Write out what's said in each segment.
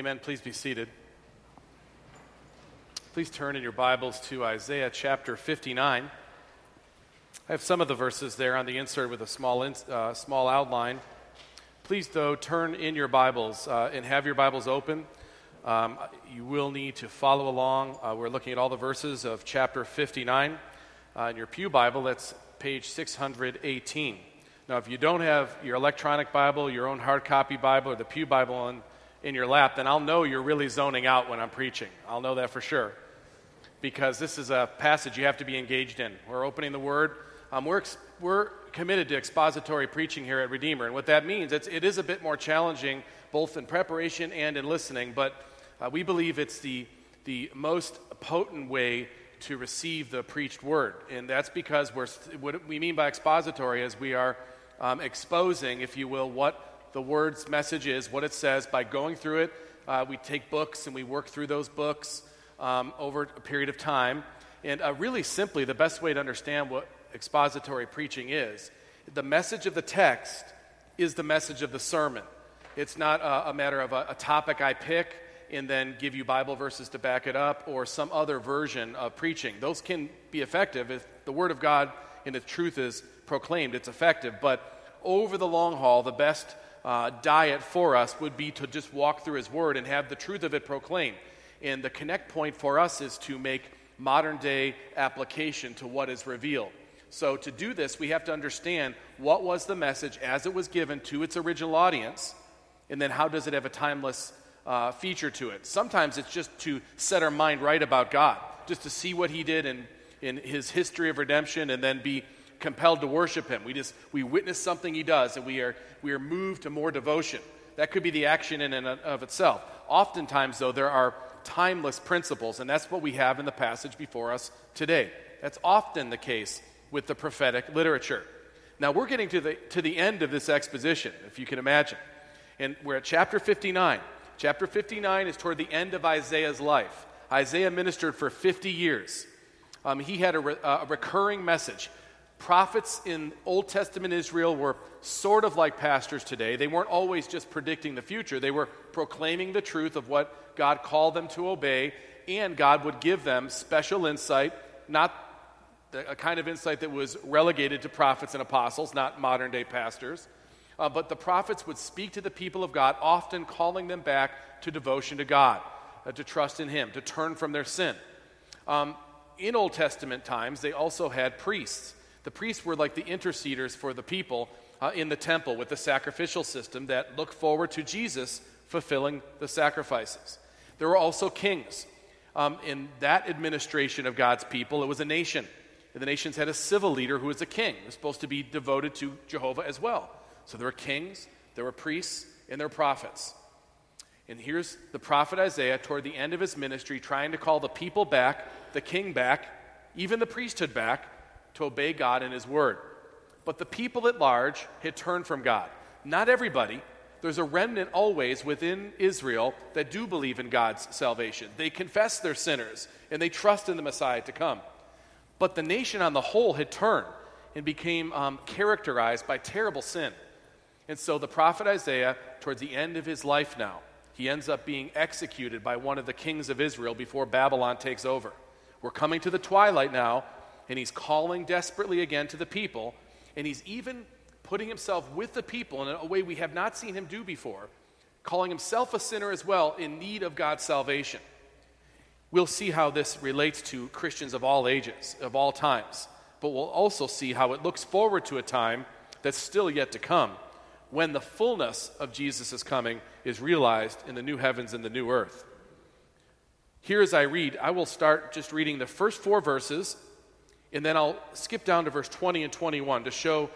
Amen. Please be seated. Please turn in your Bibles to Isaiah chapter 59. I have some of the verses there on the insert with a small, in, uh, small outline. Please, though, turn in your Bibles uh, and have your Bibles open. Um, you will need to follow along. Uh, we're looking at all the verses of chapter 59. Uh, in your Pew Bible, that's page 618. Now, if you don't have your electronic Bible, your own hard copy Bible, or the Pew Bible in, in your lap, then I'll know you're really zoning out when I'm preaching. I'll know that for sure. Because this is a passage you have to be engaged in. We're opening the Word. Um, we're, we're committed to expository preaching here at Redeemer. And what that means, it's, it is a bit more challenging both in preparation and in listening, but uh, we believe it's the, the most potent way to receive the preached word. And that's because we're, what we mean by expository is we are um, exposing, if you will, what the word's message is, what it says by going through it. Uh, we take books and we work through those books um, over a period of time. And uh, really simply, the best way to understand what expository preaching is the message of the text is the message of the sermon. It's not a, a matter of a, a topic I pick and then give you Bible verses to back it up or some other version of preaching. Those can be effective if the Word of God and its truth is proclaimed, it's effective. But over the long haul, the best uh, diet for us would be to just walk through His Word and have the truth of it proclaimed. And the connect point for us is to make modern day application to what is revealed. So, to do this, we have to understand what was the message as it was given to its original audience, and then how does it have a timeless uh, feature to it. Sometimes it's just to set our mind right about God, just to see what He did in, in His history of redemption, and then be compelled to worship him. We just we witness something he does and we are we are moved to more devotion. That could be the action in and of itself. Oftentimes though there are timeless principles and that's what we have in the passage before us today. That's often the case with the prophetic literature. Now we're getting to the to the end of this exposition, if you can imagine. And we're at chapter 59. Chapter 59 is toward the end of Isaiah's life. Isaiah ministered for 50 years. Um, he had a, re- a recurring message prophets in Old Testament Israel were sort of like pastors today. They weren't always just predicting the future, they were proclaiming the truth of what God called them to obey, and God would give them special insight, not a kind of insight that was relegated to prophets and apostles, not modern day pastors. Uh, but the prophets would speak to the people of God, often calling them back to devotion to God, uh, to trust in Him, to turn from their sin. Um, in Old Testament times, they also had priests. The priests were like the interceders for the people uh, in the temple with the sacrificial system that looked forward to Jesus fulfilling the sacrifices. There were also kings. Um, in that administration of God's people, it was a nation. And the nations had a civil leader who was a king, was supposed to be devoted to Jehovah as well. So there were kings, there were priests, and there were prophets. And here's the prophet Isaiah toward the end of his ministry trying to call the people back, the king back, even the priesthood back to obey God and His word. But the people at large had turned from God. Not everybody. There's a remnant always within Israel that do believe in God's salvation. They confess their sinners and they trust in the Messiah to come. But the nation on the whole had turned and became um, characterized by terrible sin. And so the prophet Isaiah, towards the end of his life now, he ends up being executed by one of the kings of Israel before Babylon takes over. We're coming to the twilight now and he's calling desperately again to the people, and he's even putting himself with the people in a way we have not seen him do before, calling himself a sinner as well in need of God's salvation. We'll see how this relates to Christians of all ages, of all times, but we'll also see how it looks forward to a time that's still yet to come when the fullness of Jesus' coming is realized in the new heavens and the new earth. Here, as I read, I will start just reading the first four verses and then I'll skip down to verse 20 and 21 to show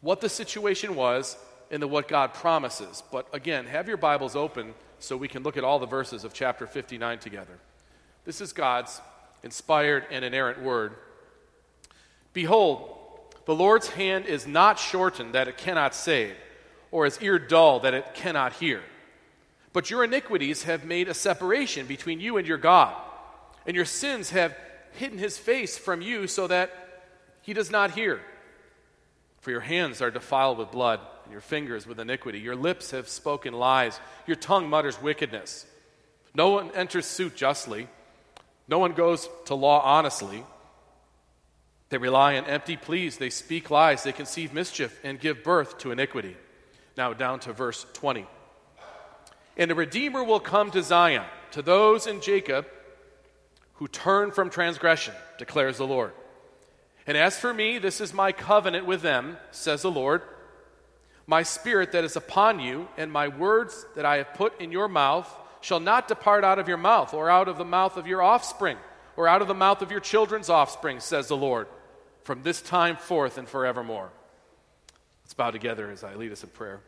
what the situation was and then what God promises. But again, have your Bibles open so we can look at all the verses of chapter 59 together. This is God's inspired and inerrant word. Behold, the Lord's hand is not shortened that it cannot save, or his ear dull that it cannot hear. But your iniquities have made a separation between you and your God, and your sins have hidden his face from you so that he does not hear. For your hands are defiled with blood, and your fingers with iniquity. Your lips have spoken lies. Your tongue mutters wickedness. No one enters suit justly. No one goes to law honestly. They rely on empty pleas. They speak lies. They conceive mischief and give birth to iniquity. Now, down to verse 20. And a Redeemer will come to Zion, to those in Jacob who turn from transgression, declares the Lord. And as for me, this is my covenant with them, says the Lord. My spirit that is upon you, and my words that I have put in your mouth, shall not depart out of your mouth, or out of the mouth of your offspring, or out of the mouth of your children's offspring, says the Lord, from this time forth and forevermore. Let's bow together as I lead us in prayer.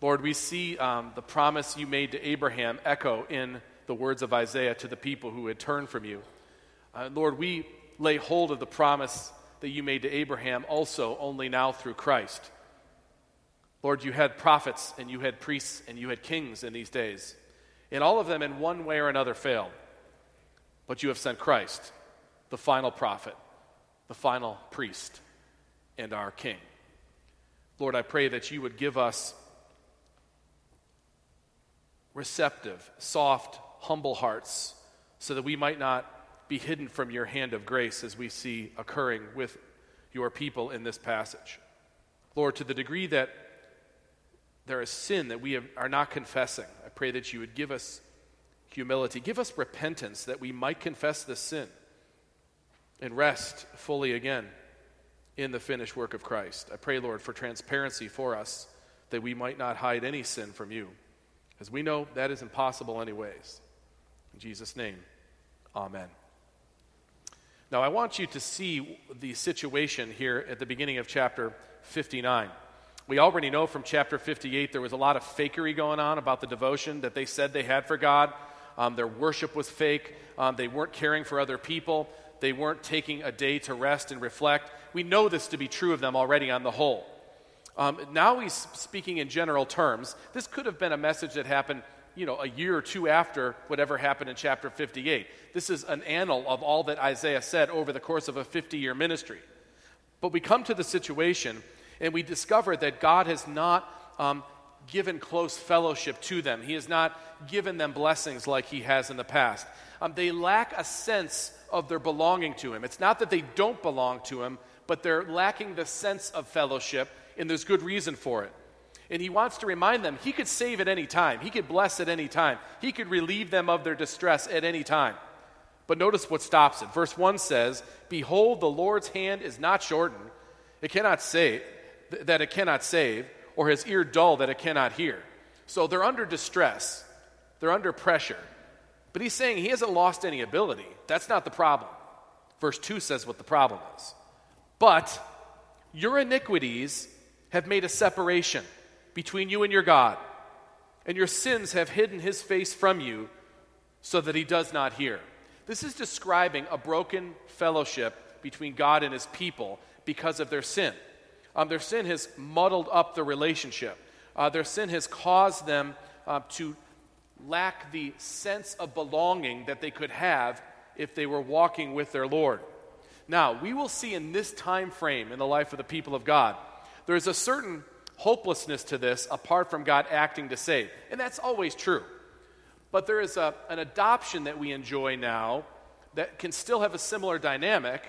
Lord, we see um, the promise you made to Abraham echo in the words of Isaiah to the people who had turned from you. Uh, Lord, we lay hold of the promise that you made to Abraham also only now through Christ. Lord, you had prophets and you had priests and you had kings in these days. And all of them, in one way or another, failed. But you have sent Christ, the final prophet, the final priest, and our king. Lord, I pray that you would give us receptive, soft, humble hearts so that we might not be hidden from your hand of grace as we see occurring with your people in this passage. Lord, to the degree that there is sin that we have, are not confessing, I pray that you would give us humility, give us repentance that we might confess this sin and rest fully again in the finished work of Christ. I pray, Lord, for transparency for us that we might not hide any sin from you, as we know that is impossible, anyways. In Jesus' name, amen. Now, I want you to see the situation here at the beginning of chapter 59. We already know from chapter 58 there was a lot of fakery going on about the devotion that they said they had for God. Um, their worship was fake. Um, they weren't caring for other people. They weren't taking a day to rest and reflect. We know this to be true of them already on the whole. Um, now he's speaking in general terms. This could have been a message that happened you know, a year or two after whatever happened in chapter 58. This is an annal of all that Isaiah said over the course of a 50 year ministry. But we come to the situation and we discover that God has not um, given close fellowship to them. He has not given them blessings like He has in the past. Um, they lack a sense of their belonging to Him. It's not that they don't belong to Him, but they're lacking the sense of fellowship, and there's good reason for it. And he wants to remind them he could save at any time, he could bless at any time, he could relieve them of their distress at any time. But notice what stops it. Verse 1 says, Behold, the Lord's hand is not shortened, it cannot save, that it cannot save, or his ear dull that it cannot hear. So they're under distress, they're under pressure. But he's saying he hasn't lost any ability. That's not the problem. Verse 2 says what the problem is. But your iniquities have made a separation between you and your God, and your sins have hidden his face from you so that he does not hear. This is describing a broken fellowship between God and his people because of their sin. Um, their sin has muddled up the relationship. Uh, their sin has caused them uh, to lack the sense of belonging that they could have if they were walking with their Lord. Now, we will see in this time frame in the life of the people of God, there is a certain hopelessness to this apart from God acting to save. And that's always true. But there is a, an adoption that we enjoy now that can still have a similar dynamic,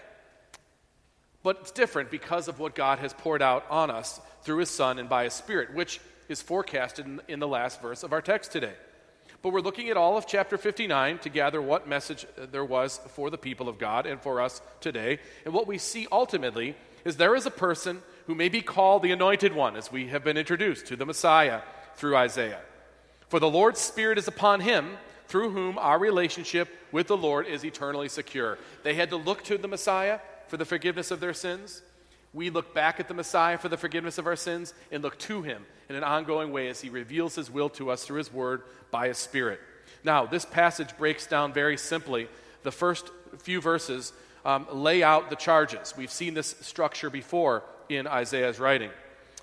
but it's different because of what God has poured out on us through His Son and by His Spirit, which is forecasted in, in the last verse of our text today. But we're looking at all of chapter 59 to gather what message uh, there was for the people of God and for us today. And what we see ultimately is there is a person who may be called the Anointed One, as we have been introduced to the Messiah through Isaiah. For the Lord's Spirit is upon him, through whom our relationship with the Lord is eternally secure. They had to look to the Messiah for the forgiveness of their sins. We look back at the Messiah for the forgiveness of our sins and look to him in an ongoing way as he reveals his will to us through his word by his Spirit. Now, this passage breaks down very simply. The first few verses um, lay out the charges. We've seen this structure before in Isaiah's writing.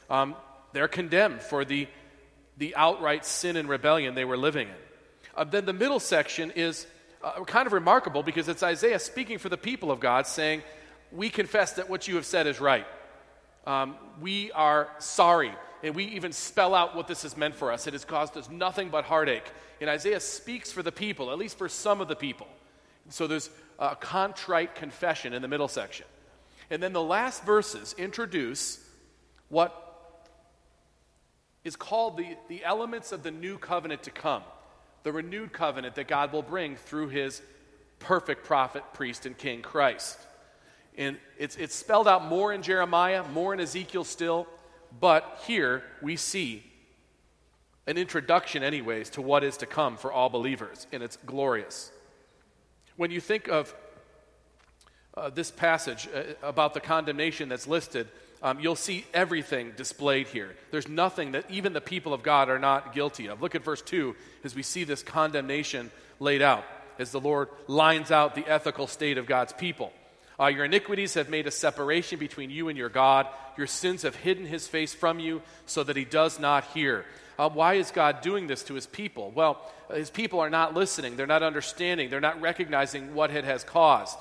Um, they're condemned for the, the outright sin and rebellion they were living in. Uh, then the middle section is uh, kind of remarkable because it's Isaiah speaking for the people of God, saying, We confess that what you have said is right. Um, we are sorry and we even spell out what this has meant for us. It has caused us nothing but heartache. And Isaiah speaks for the people, at least for some of the people. So there's a contrite confession in the middle section. And then the last verses introduce what is called the, the elements of the new covenant to come, the renewed covenant that God will bring through his perfect prophet, priest, and king, Christ. And it's, it's spelled out more in Jeremiah, more in Ezekiel still, but here we see an introduction, anyways, to what is to come for all believers, and it's glorious. When you think of uh, this passage uh, about the condemnation that's listed, um, you'll see everything displayed here. There's nothing that even the people of God are not guilty of. Look at verse 2 as we see this condemnation laid out, as the Lord lines out the ethical state of God's people. Uh, your iniquities have made a separation between you and your God. Your sins have hidden his face from you so that he does not hear. Uh, why is God doing this to his people? Well, his people are not listening, they're not understanding, they're not recognizing what it has caused.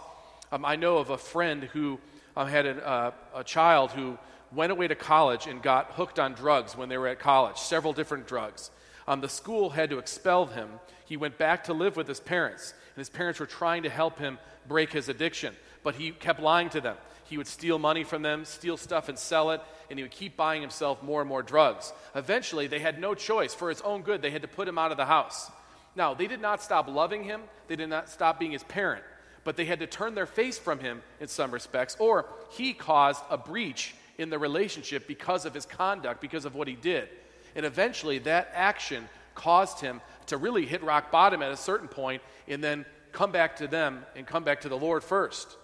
Um, I know of a friend who um, had an, uh, a child who went away to college and got hooked on drugs when they were at college, several different drugs. Um, the school had to expel him. He went back to live with his parents, and his parents were trying to help him break his addiction, but he kept lying to them. He would steal money from them, steal stuff and sell it, and he would keep buying himself more and more drugs. Eventually, they had no choice. For his own good, they had to put him out of the house. Now, they did not stop loving him, they did not stop being his parent but they had to turn their face from him in some respects, or he caused a breach in the relationship because of his conduct, because of what he did. And eventually, that action caused him to really hit rock bottom at a certain point and then come back to them and come back to the Lord first.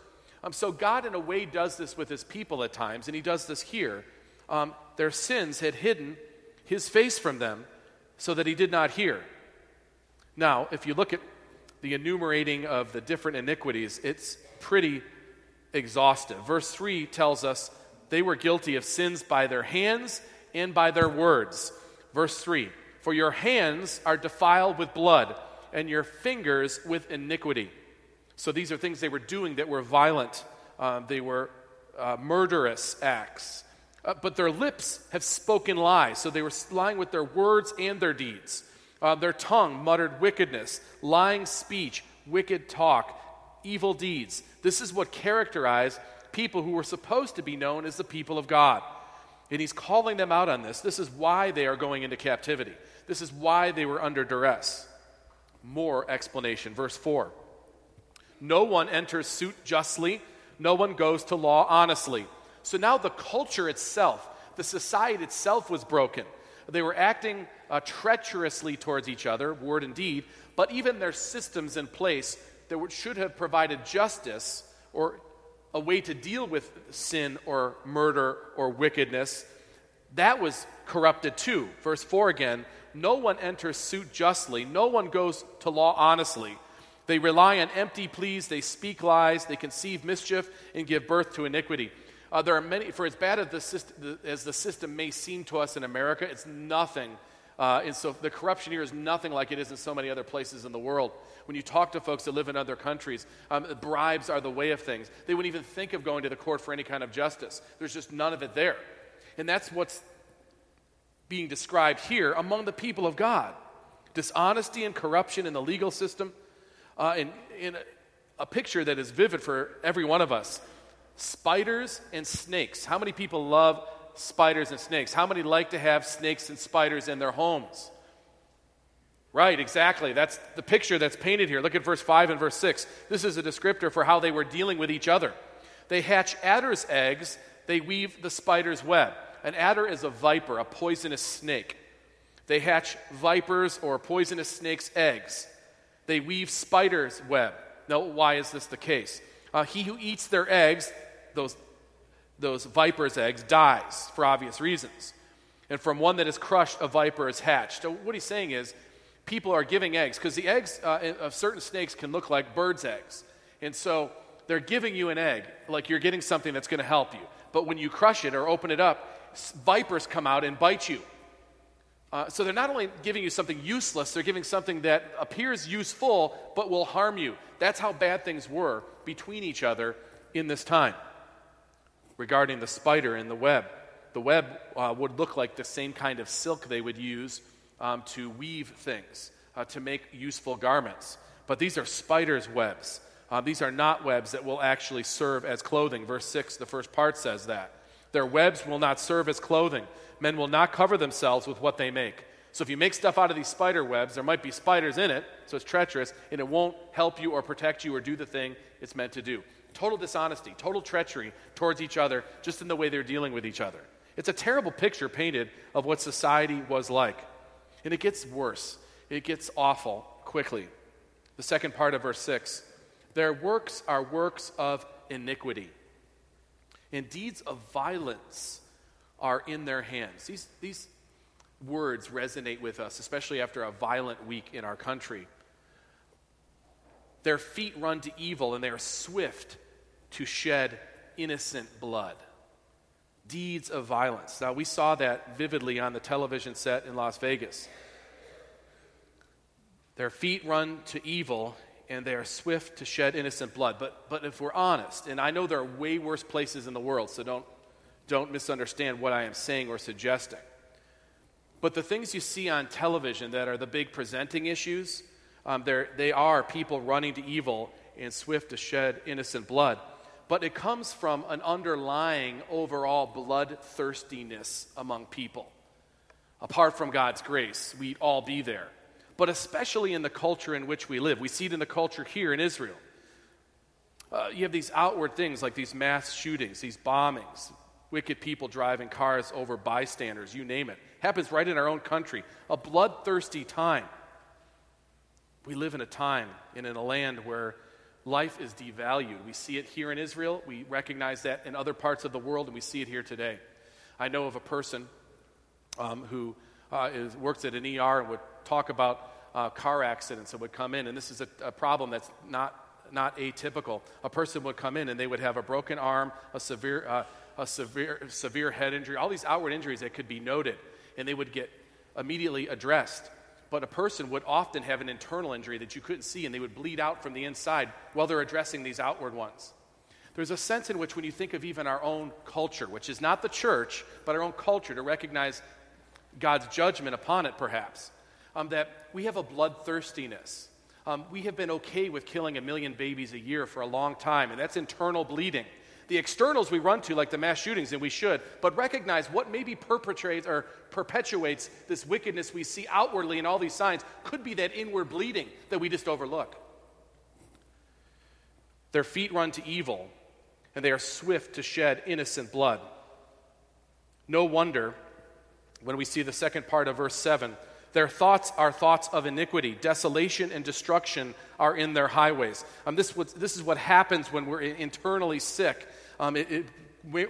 Um, so, God, in a way, does this with his people at times, and he does this here. Um, their sins had hidden his face from them so that he did not hear. Now, if you look at the enumerating of the different iniquities, it's pretty exhaustive. Verse 3 tells us they were guilty of sins by their hands and by their words. Verse 3 For your hands are defiled with blood, and your fingers with iniquity. So these are things they were doing that were violent, uh, they were uh, murderous acts. Uh, but their lips have spoken lies, so they were lying with their words and their deeds. Uh, their tongue muttered wickedness, lying speech, wicked talk, evil deeds. This is what characterized people who were supposed to be known as the people of God. And he's calling them out on this. This is why they are going into captivity. This is why they were under duress. More explanation. Verse 4 No one enters suit justly, no one goes to law honestly. So now the culture itself, the society itself was broken. They were acting uh, treacherously towards each other, word and deed, but even their systems in place that should have provided justice or a way to deal with sin or murder or wickedness, that was corrupted too. Verse 4 again no one enters suit justly, no one goes to law honestly. They rely on empty pleas, they speak lies, they conceive mischief, and give birth to iniquity. Uh, there are many, for as bad as the, system, as the system may seem to us in America, it's nothing. Uh, and so the corruption here is nothing like it is in so many other places in the world. When you talk to folks that live in other countries, um, bribes are the way of things. They wouldn't even think of going to the court for any kind of justice. There's just none of it there. And that's what's being described here among the people of God dishonesty and corruption in the legal system, uh, in, in a, a picture that is vivid for every one of us. Spiders and snakes. How many people love spiders and snakes? How many like to have snakes and spiders in their homes? Right, exactly. That's the picture that's painted here. Look at verse 5 and verse 6. This is a descriptor for how they were dealing with each other. They hatch adder's eggs, they weave the spider's web. An adder is a viper, a poisonous snake. They hatch vipers or poisonous snakes' eggs. They weave spider's web. Now, why is this the case? Uh, he who eats their eggs, those, those viper's eggs, dies for obvious reasons. And from one that is crushed, a viper is hatched. So, what he's saying is, people are giving eggs, because the eggs uh, of certain snakes can look like birds' eggs. And so, they're giving you an egg, like you're getting something that's going to help you. But when you crush it or open it up, vipers come out and bite you. Uh, so they're not only giving you something useless, they're giving something that appears useful but will harm you. That's how bad things were between each other in this time regarding the spider and the web. the web uh, would look like the same kind of silk they would use um, to weave things, uh, to make useful garments. But these are spiders' webs. Uh, these are not webs that will actually serve as clothing. Verse 6, the first part says that. Their webs will not serve as clothing. Men will not cover themselves with what they make. So if you make stuff out of these spider webs, there might be spiders in it, so it's treacherous, and it won't help you or protect you or do the thing it's meant to do. Total dishonesty, total treachery towards each other, just in the way they're dealing with each other. It's a terrible picture painted of what society was like. And it gets worse, it gets awful quickly. The second part of verse 6 their works are works of iniquity, and deeds of violence are in their hands. These, these words resonate with us, especially after a violent week in our country. Their feet run to evil, and they are swift to shed innocent blood. Deeds of violence. Now, we saw that vividly on the television set in Las Vegas. Their feet run to evil, and they are swift to shed innocent blood. But, but if we're honest, and I know there are way worse places in the world, so don't, don't misunderstand what I am saying or suggesting. But the things you see on television that are the big presenting issues, um, they are people running to evil and swift to shed innocent blood. But it comes from an underlying overall bloodthirstiness among people. Apart from God's grace, we'd all be there. But especially in the culture in which we live. We see it in the culture here in Israel. Uh, you have these outward things like these mass shootings, these bombings, wicked people driving cars over bystanders, you name it. Happens right in our own country. A bloodthirsty time. We live in a time and in a land where life is devalued. We see it here in Israel, we recognize that in other parts of the world, and we see it here today. I know of a person um, who uh, is, works at an ER and would talk about uh, car accidents that would come in, and this is a, a problem that's not not atypical. A person would come in and they would have a broken arm, a severe, uh, a severe, severe head injury, all these outward injuries that could be noted, and they would get immediately addressed. But a person would often have an internal injury that you couldn't see, and they would bleed out from the inside while they're addressing these outward ones. There's a sense in which, when you think of even our own culture, which is not the church, but our own culture, to recognize God's judgment upon it, perhaps, um, that we have a bloodthirstiness. Um, we have been okay with killing a million babies a year for a long time, and that's internal bleeding. The externals we run to, like the mass shootings, and we should, but recognize what maybe perpetrates or perpetuates this wickedness we see outwardly in all these signs could be that inward bleeding that we just overlook. Their feet run to evil, and they are swift to shed innocent blood. No wonder when we see the second part of verse 7 their thoughts are thoughts of iniquity. Desolation and destruction are in their highways. Um, this, this is what happens when we're internally sick. Um, it, it,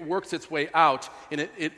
works its way out and it, it,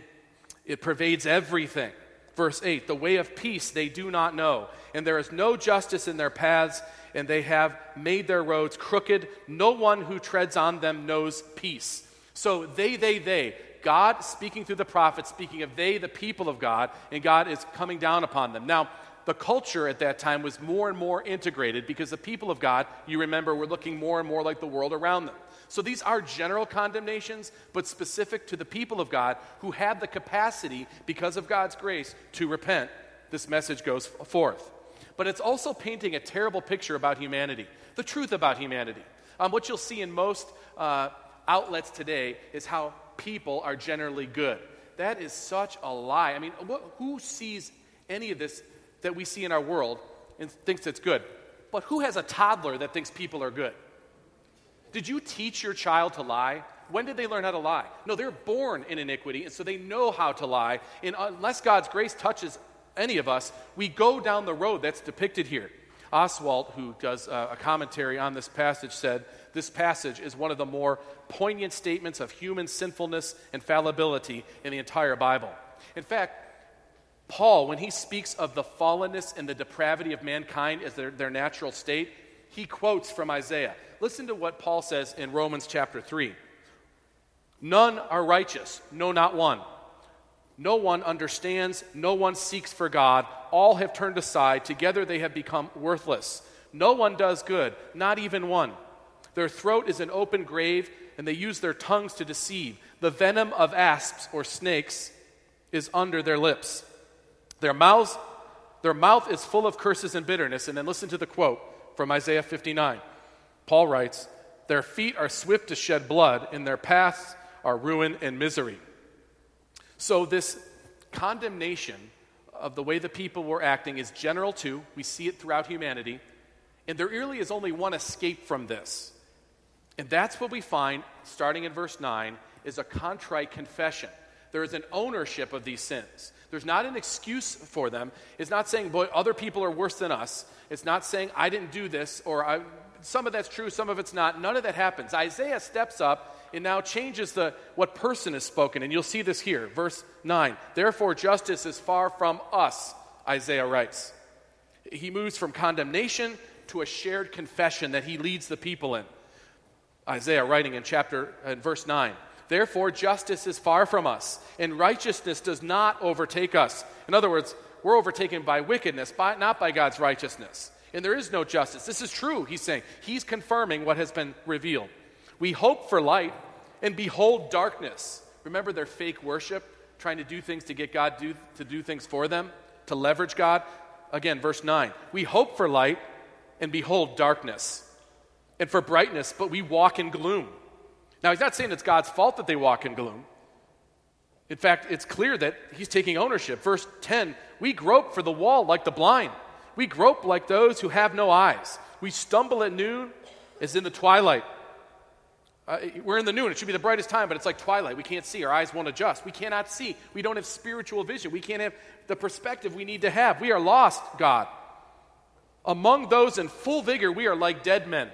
it pervades everything. Verse 8 The way of peace they do not know, and there is no justice in their paths, and they have made their roads crooked. No one who treads on them knows peace. So they, they, they, God speaking through the prophet, speaking of they, the people of God, and God is coming down upon them. Now, the culture at that time was more and more integrated because the people of God, you remember, were looking more and more like the world around them. So these are general condemnations, but specific to the people of God who had the capacity, because of God's grace, to repent. This message goes forth. But it's also painting a terrible picture about humanity, the truth about humanity. Um, what you'll see in most uh, outlets today is how people are generally good. That is such a lie. I mean, who sees any of this that we see in our world and thinks it's good? But who has a toddler that thinks people are good? Did you teach your child to lie? When did they learn how to lie? No, they're born in iniquity, and so they know how to lie. And unless God's grace touches any of us, we go down the road that's depicted here. Oswalt, who does uh, a commentary on this passage, said this passage is one of the more poignant statements of human sinfulness and fallibility in the entire Bible. In fact, Paul, when he speaks of the fallenness and the depravity of mankind as their, their natural state, he quotes from Isaiah. Listen to what Paul says in Romans chapter 3 None are righteous, no, not one. No one understands, no one seeks for God. All have turned aside. Together they have become worthless. No one does good, not even one. Their throat is an open grave, and they use their tongues to deceive. The venom of asps or snakes is under their lips. Their mouths, their mouth is full of curses and bitterness. And then listen to the quote from Isaiah 59. Paul writes, Their feet are swift to shed blood, and their paths are ruin and misery. So, this condemnation of the way the people were acting is general too. We see it throughout humanity. And there really is only one escape from this. And that's what we find starting in verse 9 is a contrite confession. There is an ownership of these sins. There's not an excuse for them. It's not saying, boy, other people are worse than us. It's not saying, I didn't do this, or I, some of that's true, some of it's not. None of that happens. Isaiah steps up and now changes the, what person is spoken. And you'll see this here, verse 9. Therefore, justice is far from us, Isaiah writes. He moves from condemnation to a shared confession that he leads the people in. Isaiah writing in chapter uh, in verse 9. Therefore, justice is far from us, and righteousness does not overtake us. In other words, we're overtaken by wickedness, by, not by God's righteousness. And there is no justice. This is true, he's saying. He's confirming what has been revealed. We hope for light, and behold darkness. Remember their fake worship, trying to do things to get God do, to do things for them, to leverage God? Again, verse 9. We hope for light, and behold darkness. And for brightness, but we walk in gloom. Now, he's not saying it's God's fault that they walk in gloom. In fact, it's clear that he's taking ownership. Verse 10 We grope for the wall like the blind. We grope like those who have no eyes. We stumble at noon as in the twilight. Uh, we're in the noon. It should be the brightest time, but it's like twilight. We can't see. Our eyes won't adjust. We cannot see. We don't have spiritual vision. We can't have the perspective we need to have. We are lost, God. Among those in full vigor, we are like dead men.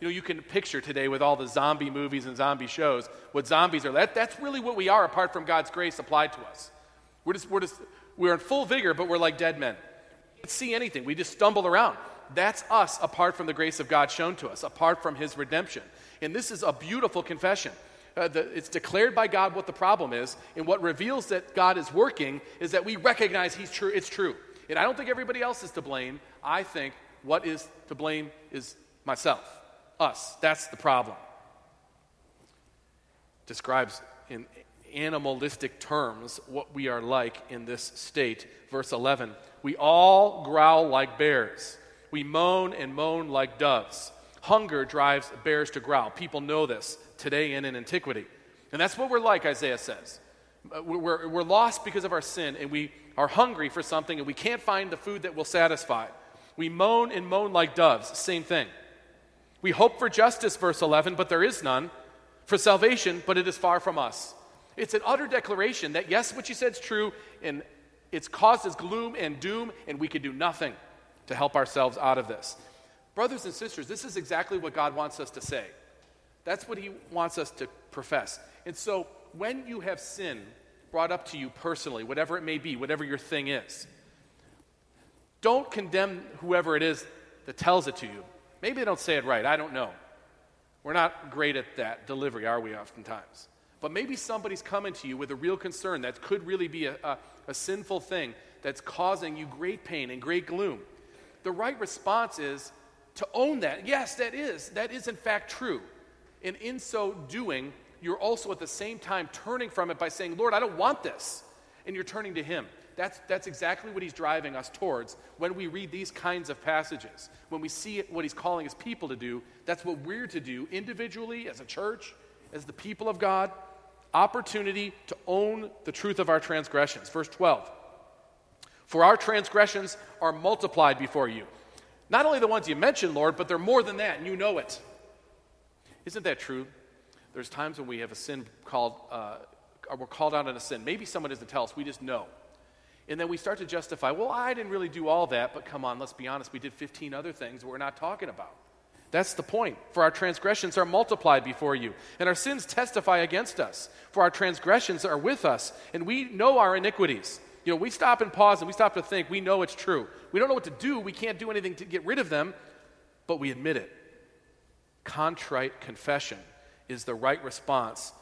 You know, you can picture today with all the zombie movies and zombie shows what zombies are. That, that's really what we are apart from God's grace applied to us. We're just, we're just, we're in full vigor, but we're like dead men. We don't see anything. We just stumble around. That's us apart from the grace of God shown to us, apart from His redemption. And this is a beautiful confession. Uh, the, it's declared by God what the problem is, and what reveals that God is working is that we recognize He's true. It's true, and I don't think everybody else is to blame. I think what is to blame is myself, us. That's the problem. Describes in animalistic terms what we are like in this state. Verse 11: We all growl like bears. We moan and moan like doves. Hunger drives bears to growl. People know this today and in antiquity. And that's what we're like, Isaiah says. Uh, we're, we're lost because of our sin, and we are hungry for something, and we can't find the food that will satisfy. We moan and moan like doves. Same thing. We hope for justice, verse 11, but there is none. For salvation, but it is far from us. It's an utter declaration that, yes, what you said is true, and it's caused us gloom and doom, and we can do nothing to help ourselves out of this. Brothers and sisters, this is exactly what God wants us to say. That's what He wants us to profess. And so, when you have sin brought up to you personally, whatever it may be, whatever your thing is, don't condemn whoever it is that tells it to you. Maybe they don't say it right. I don't know. We're not great at that delivery, are we, oftentimes? But maybe somebody's coming to you with a real concern that could really be a, a, a sinful thing that's causing you great pain and great gloom. The right response is to own that. Yes, that is. That is, in fact, true. And in so doing, you're also at the same time turning from it by saying, Lord, I don't want this. And you're turning to Him. That's, that's exactly what He's driving us towards when we read these kinds of passages. When we see what He's calling His people to do, that's what we're to do individually, as a church, as the people of God. Opportunity to own the truth of our transgressions. Verse 12. For our transgressions are multiplied before you. Not only the ones you mentioned, Lord, but they're more than that, and you know it. Isn't that true? There's times when we have a sin called, uh, we're called out on a sin. Maybe someone doesn't tell us, we just know. And then we start to justify, well, I didn't really do all that, but come on, let's be honest, we did 15 other things we're not talking about. That's the point. For our transgressions are multiplied before you, and our sins testify against us. For our transgressions are with us, and we know our iniquities. You know, we stop and pause and we stop to think, we know it's true. We don't know what to do, we can't do anything to get rid of them, but we admit it. Contrite confession is the right response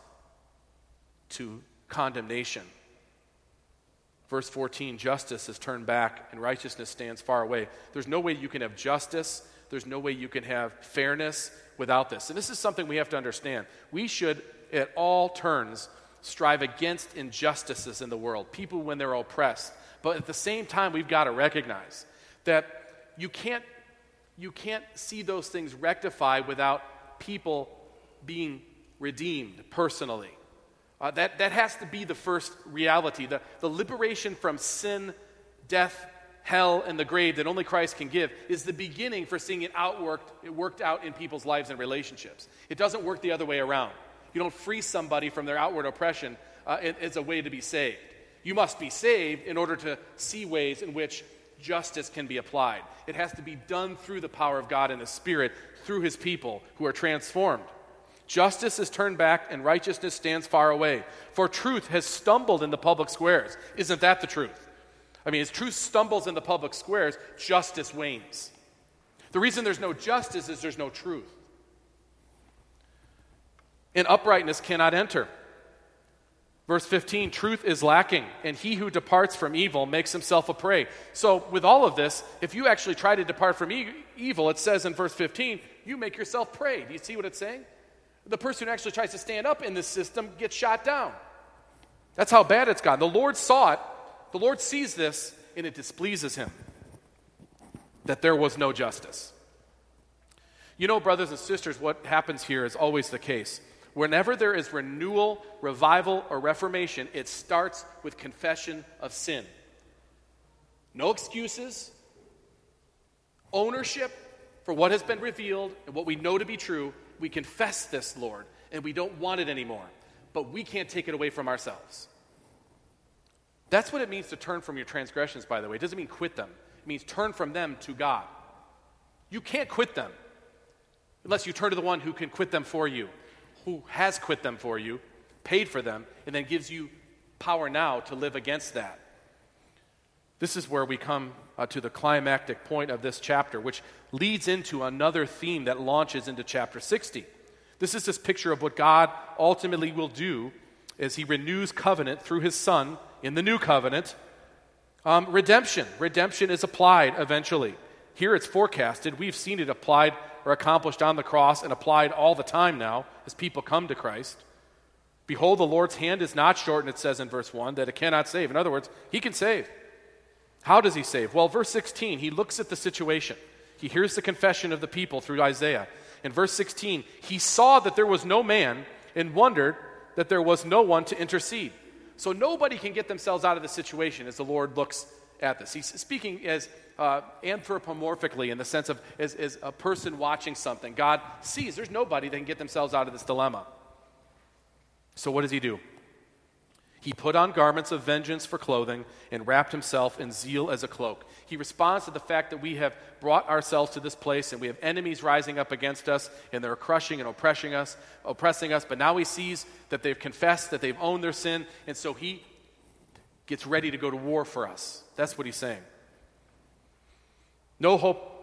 to condemnation. Verse 14 justice is turned back and righteousness stands far away. There's no way you can have justice, there's no way you can have fairness without this. And this is something we have to understand. We should, at all turns, strive against injustices in the world, people when they're oppressed. But at the same time, we've got to recognize that you can't, you can't see those things rectified without people being redeemed personally. Uh, that, that has to be the first reality. The, the liberation from sin, death, hell, and the grave that only Christ can give is the beginning for seeing it outworked, it worked out in people's lives and relationships. It doesn't work the other way around. You don't free somebody from their outward oppression uh, as a way to be saved. You must be saved in order to see ways in which justice can be applied. It has to be done through the power of God and the Spirit, through His people who are transformed. Justice is turned back and righteousness stands far away. For truth has stumbled in the public squares. Isn't that the truth? I mean, as truth stumbles in the public squares, justice wanes. The reason there's no justice is there's no truth. And uprightness cannot enter. Verse 15, truth is lacking, and he who departs from evil makes himself a prey. So, with all of this, if you actually try to depart from e- evil, it says in verse 15, you make yourself prey. Do you see what it's saying? The person who actually tries to stand up in this system gets shot down. That's how bad it's gotten. The Lord saw it, the Lord sees this, and it displeases him that there was no justice. You know, brothers and sisters, what happens here is always the case. Whenever there is renewal, revival, or reformation, it starts with confession of sin. No excuses, ownership for what has been revealed and what we know to be true. We confess this, Lord, and we don't want it anymore, but we can't take it away from ourselves. That's what it means to turn from your transgressions, by the way. It doesn't mean quit them, it means turn from them to God. You can't quit them unless you turn to the one who can quit them for you who has quit them for you, paid for them, and then gives you power now to live against that. This is where we come uh, to the climactic point of this chapter, which leads into another theme that launches into chapter 60. This is this picture of what God ultimately will do as He renews covenant through His Son in the new covenant. Um, redemption. Redemption is applied eventually. Here it's forecasted. We've seen it applied or accomplished on the cross and applied all the time now as people come to Christ. Behold, the Lord's hand is not shortened, it says in verse 1, that it cannot save. In other words, He can save. How does He save? Well, verse 16, He looks at the situation. He hears the confession of the people through Isaiah. In verse 16, He saw that there was no man and wondered that there was no one to intercede. So nobody can get themselves out of the situation as the Lord looks at this. He's speaking as uh, anthropomorphically in the sense of as, as a person watching something. God sees there's nobody that can get themselves out of this dilemma. So what does he do? He put on garments of vengeance for clothing and wrapped himself in zeal as a cloak. He responds to the fact that we have brought ourselves to this place and we have enemies rising up against us and they're crushing and oppressing us, oppressing us. But now he sees that they've confessed, that they've owned their sin, and so he gets ready to go to war for us. That's what he's saying. No hope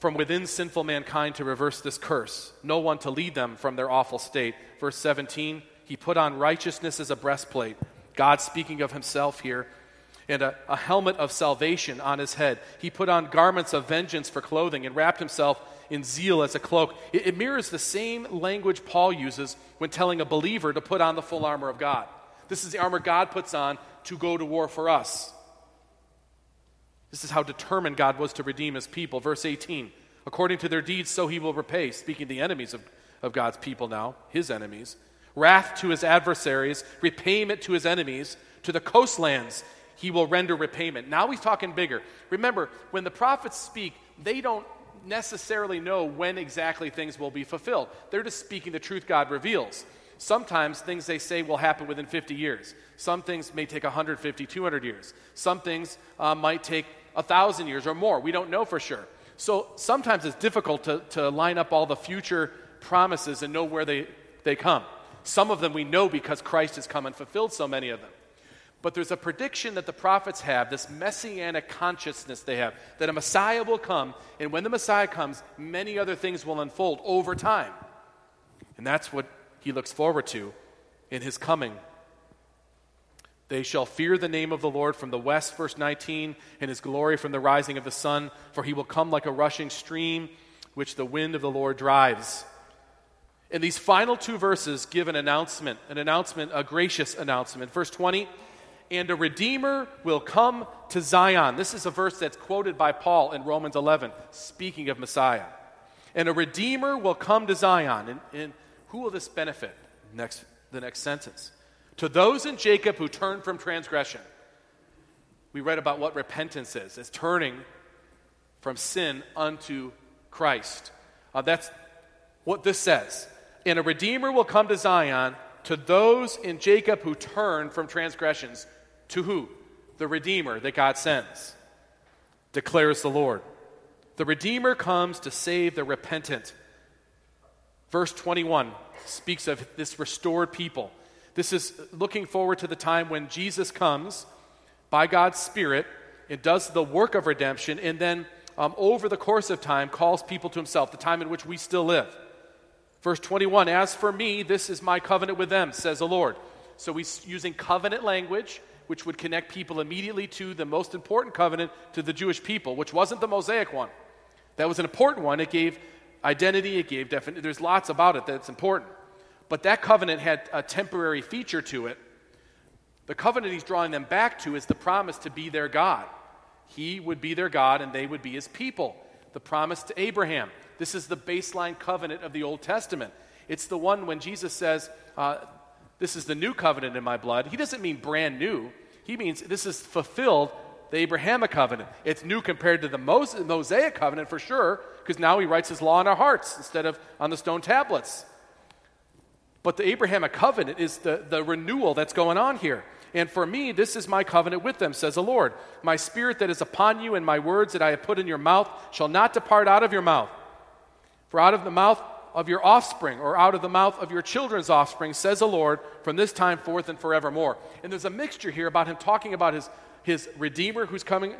from within sinful mankind to reverse this curse, no one to lead them from their awful state. Verse 17, he put on righteousness as a breastplate. God speaking of himself here, and a, a helmet of salvation on his head. He put on garments of vengeance for clothing and wrapped himself in zeal as a cloak. It, it mirrors the same language Paul uses when telling a believer to put on the full armor of God. This is the armor God puts on to go to war for us. This is how determined God was to redeem his people. Verse 18 According to their deeds, so he will repay. Speaking the enemies of, of God's people now, his enemies. Wrath to his adversaries, repayment to his enemies, to the coastlands he will render repayment. Now he's talking bigger. Remember, when the prophets speak, they don't necessarily know when exactly things will be fulfilled. They're just speaking the truth God reveals. Sometimes things they say will happen within 50 years. Some things may take 150, 200 years. Some things uh, might take a thousand years or more. We don't know for sure. So sometimes it's difficult to, to line up all the future promises and know where they, they come. Some of them we know because Christ has come and fulfilled so many of them. But there's a prediction that the prophets have, this messianic consciousness they have, that a Messiah will come, and when the Messiah comes, many other things will unfold over time. And that's what he looks forward to in his coming they shall fear the name of the Lord from the west, verse 19, and his glory from the rising of the sun, for he will come like a rushing stream, which the wind of the Lord drives. And these final two verses give an announcement, an announcement, a gracious announcement. Verse 20, and a Redeemer will come to Zion. This is a verse that's quoted by Paul in Romans 11, speaking of Messiah. And a Redeemer will come to Zion. And, and who will this benefit? Next, the next sentence. To those in Jacob who turn from transgression. We read about what repentance is it's turning from sin unto Christ. Uh, that's what this says. And a Redeemer will come to Zion to those in Jacob who turn from transgressions. To who? The Redeemer that God sends, declares the Lord. The Redeemer comes to save the repentant. Verse 21 speaks of this restored people. This is looking forward to the time when Jesus comes by God's Spirit and does the work of redemption, and then um, over the course of time calls people to himself, the time in which we still live. Verse 21 As for me, this is my covenant with them, says the Lord. So he's using covenant language, which would connect people immediately to the most important covenant to the Jewish people, which wasn't the Mosaic one. That was an important one. It gave identity, it gave definition. There's lots about it that's important. But that covenant had a temporary feature to it. The covenant he's drawing them back to is the promise to be their God. He would be their God and they would be his people. The promise to Abraham. This is the baseline covenant of the Old Testament. It's the one when Jesus says, uh, This is the new covenant in my blood. He doesn't mean brand new, he means this is fulfilled the Abrahamic covenant. It's new compared to the Mosaic covenant for sure, because now he writes his law in our hearts instead of on the stone tablets. But the Abrahamic covenant is the, the renewal that's going on here. And for me, this is my covenant with them, says the Lord. My spirit that is upon you and my words that I have put in your mouth shall not depart out of your mouth. For out of the mouth of your offspring, or out of the mouth of your children's offspring, says the Lord, from this time forth and forevermore. And there's a mixture here about him talking about his, his Redeemer who's coming,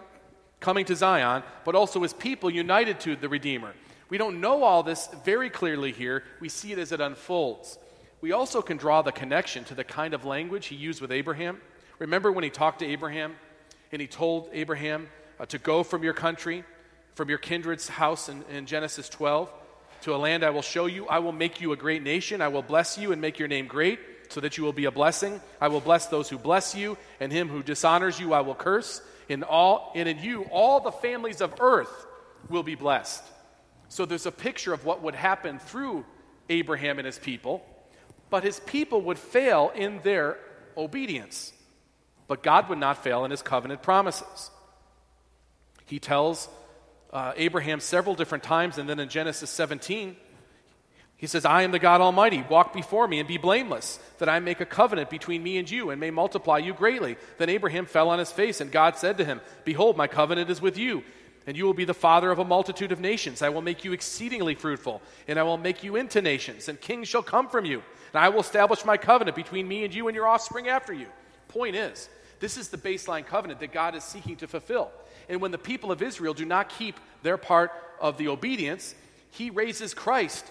coming to Zion, but also his people united to the Redeemer. We don't know all this very clearly here. We see it as it unfolds we also can draw the connection to the kind of language he used with Abraham. Remember when he talked to Abraham and he told Abraham uh, to go from your country, from your kindred's house in, in Genesis 12, to a land I will show you. I will make you a great nation. I will bless you and make your name great, so that you will be a blessing. I will bless those who bless you, and him who dishonors you I will curse. In all, and in you, all the families of earth will be blessed. So there's a picture of what would happen through Abraham and his people but his people would fail in their obedience. But God would not fail in his covenant promises. He tells uh, Abraham several different times, and then in Genesis 17, he says, I am the God Almighty. Walk before me and be blameless, that I make a covenant between me and you and may multiply you greatly. Then Abraham fell on his face, and God said to him, Behold, my covenant is with you, and you will be the father of a multitude of nations. I will make you exceedingly fruitful, and I will make you into nations, and kings shall come from you. And I will establish my covenant between me and you and your offspring after you. Point is, this is the baseline covenant that God is seeking to fulfill. And when the people of Israel do not keep their part of the obedience, he raises Christ,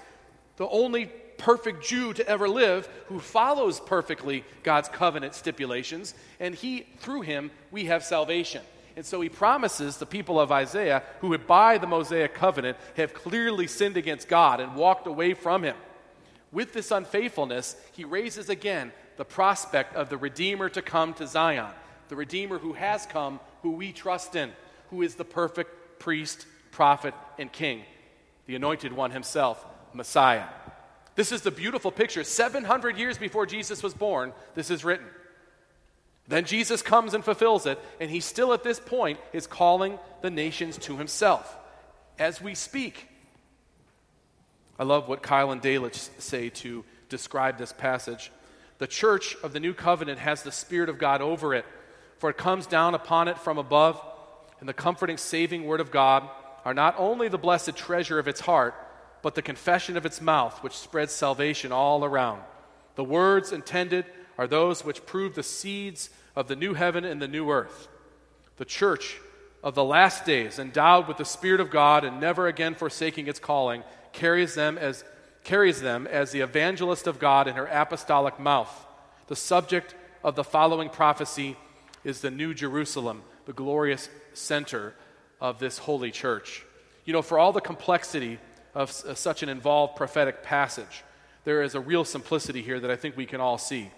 the only perfect Jew to ever live, who follows perfectly God's covenant stipulations, and he through him we have salvation. And so he promises the people of Isaiah, who by the Mosaic covenant have clearly sinned against God and walked away from him. With this unfaithfulness, he raises again the prospect of the Redeemer to come to Zion, the Redeemer who has come, who we trust in, who is the perfect priest, prophet, and king, the anointed one himself, Messiah. This is the beautiful picture. 700 years before Jesus was born, this is written. Then Jesus comes and fulfills it, and he still at this point is calling the nations to himself. As we speak, I love what Keil and Delitzsch say to describe this passage. The church of the new covenant has the Spirit of God over it, for it comes down upon it from above, and the comforting, saving word of God are not only the blessed treasure of its heart, but the confession of its mouth, which spreads salvation all around. The words intended are those which prove the seeds of the new heaven and the new earth. The church of the last days, endowed with the Spirit of God and never again forsaking its calling, carries them as carries them as the evangelist of God in her apostolic mouth. The subject of the following prophecy is the New Jerusalem, the glorious center of this holy church. You know, for all the complexity of, of uh, such an involved prophetic passage, there is a real simplicity here that I think we can all see.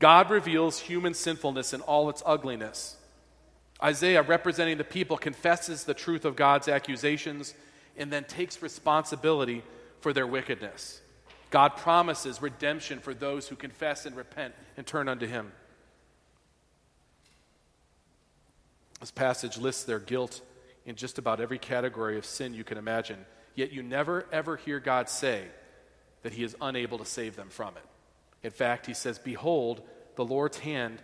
God reveals human sinfulness in all its ugliness. Isaiah, representing the people, confesses the truth of God's accusations and then takes responsibility for their wickedness. God promises redemption for those who confess and repent and turn unto Him. This passage lists their guilt in just about every category of sin you can imagine, yet you never ever hear God say that He is unable to save them from it. In fact, He says, Behold, the Lord's hand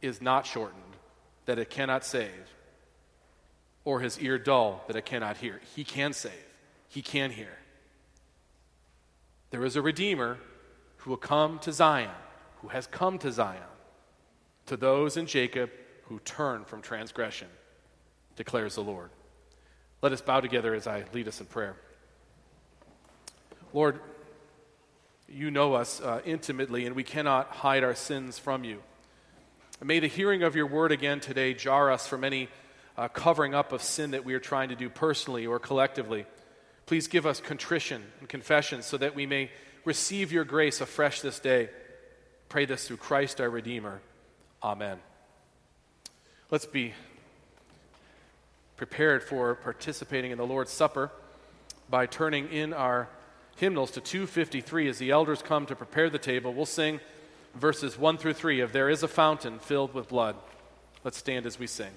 is not shortened that it cannot save, or his ear dull that it cannot hear. He can save, he can hear. There is a Redeemer who will come to Zion, who has come to Zion, to those in Jacob who turn from transgression, declares the Lord. Let us bow together as I lead us in prayer. Lord, you know us uh, intimately, and we cannot hide our sins from you. May the hearing of your word again today jar us from any uh, covering up of sin that we are trying to do personally or collectively. Please give us contrition and confession so that we may receive your grace afresh this day. Pray this through Christ our Redeemer. Amen. Let's be prepared for participating in the Lord's Supper by turning in our hymnals to 253 as the elders come to prepare the table. We'll sing verses 1 through 3 of There is a Fountain Filled with Blood. Let's stand as we sing.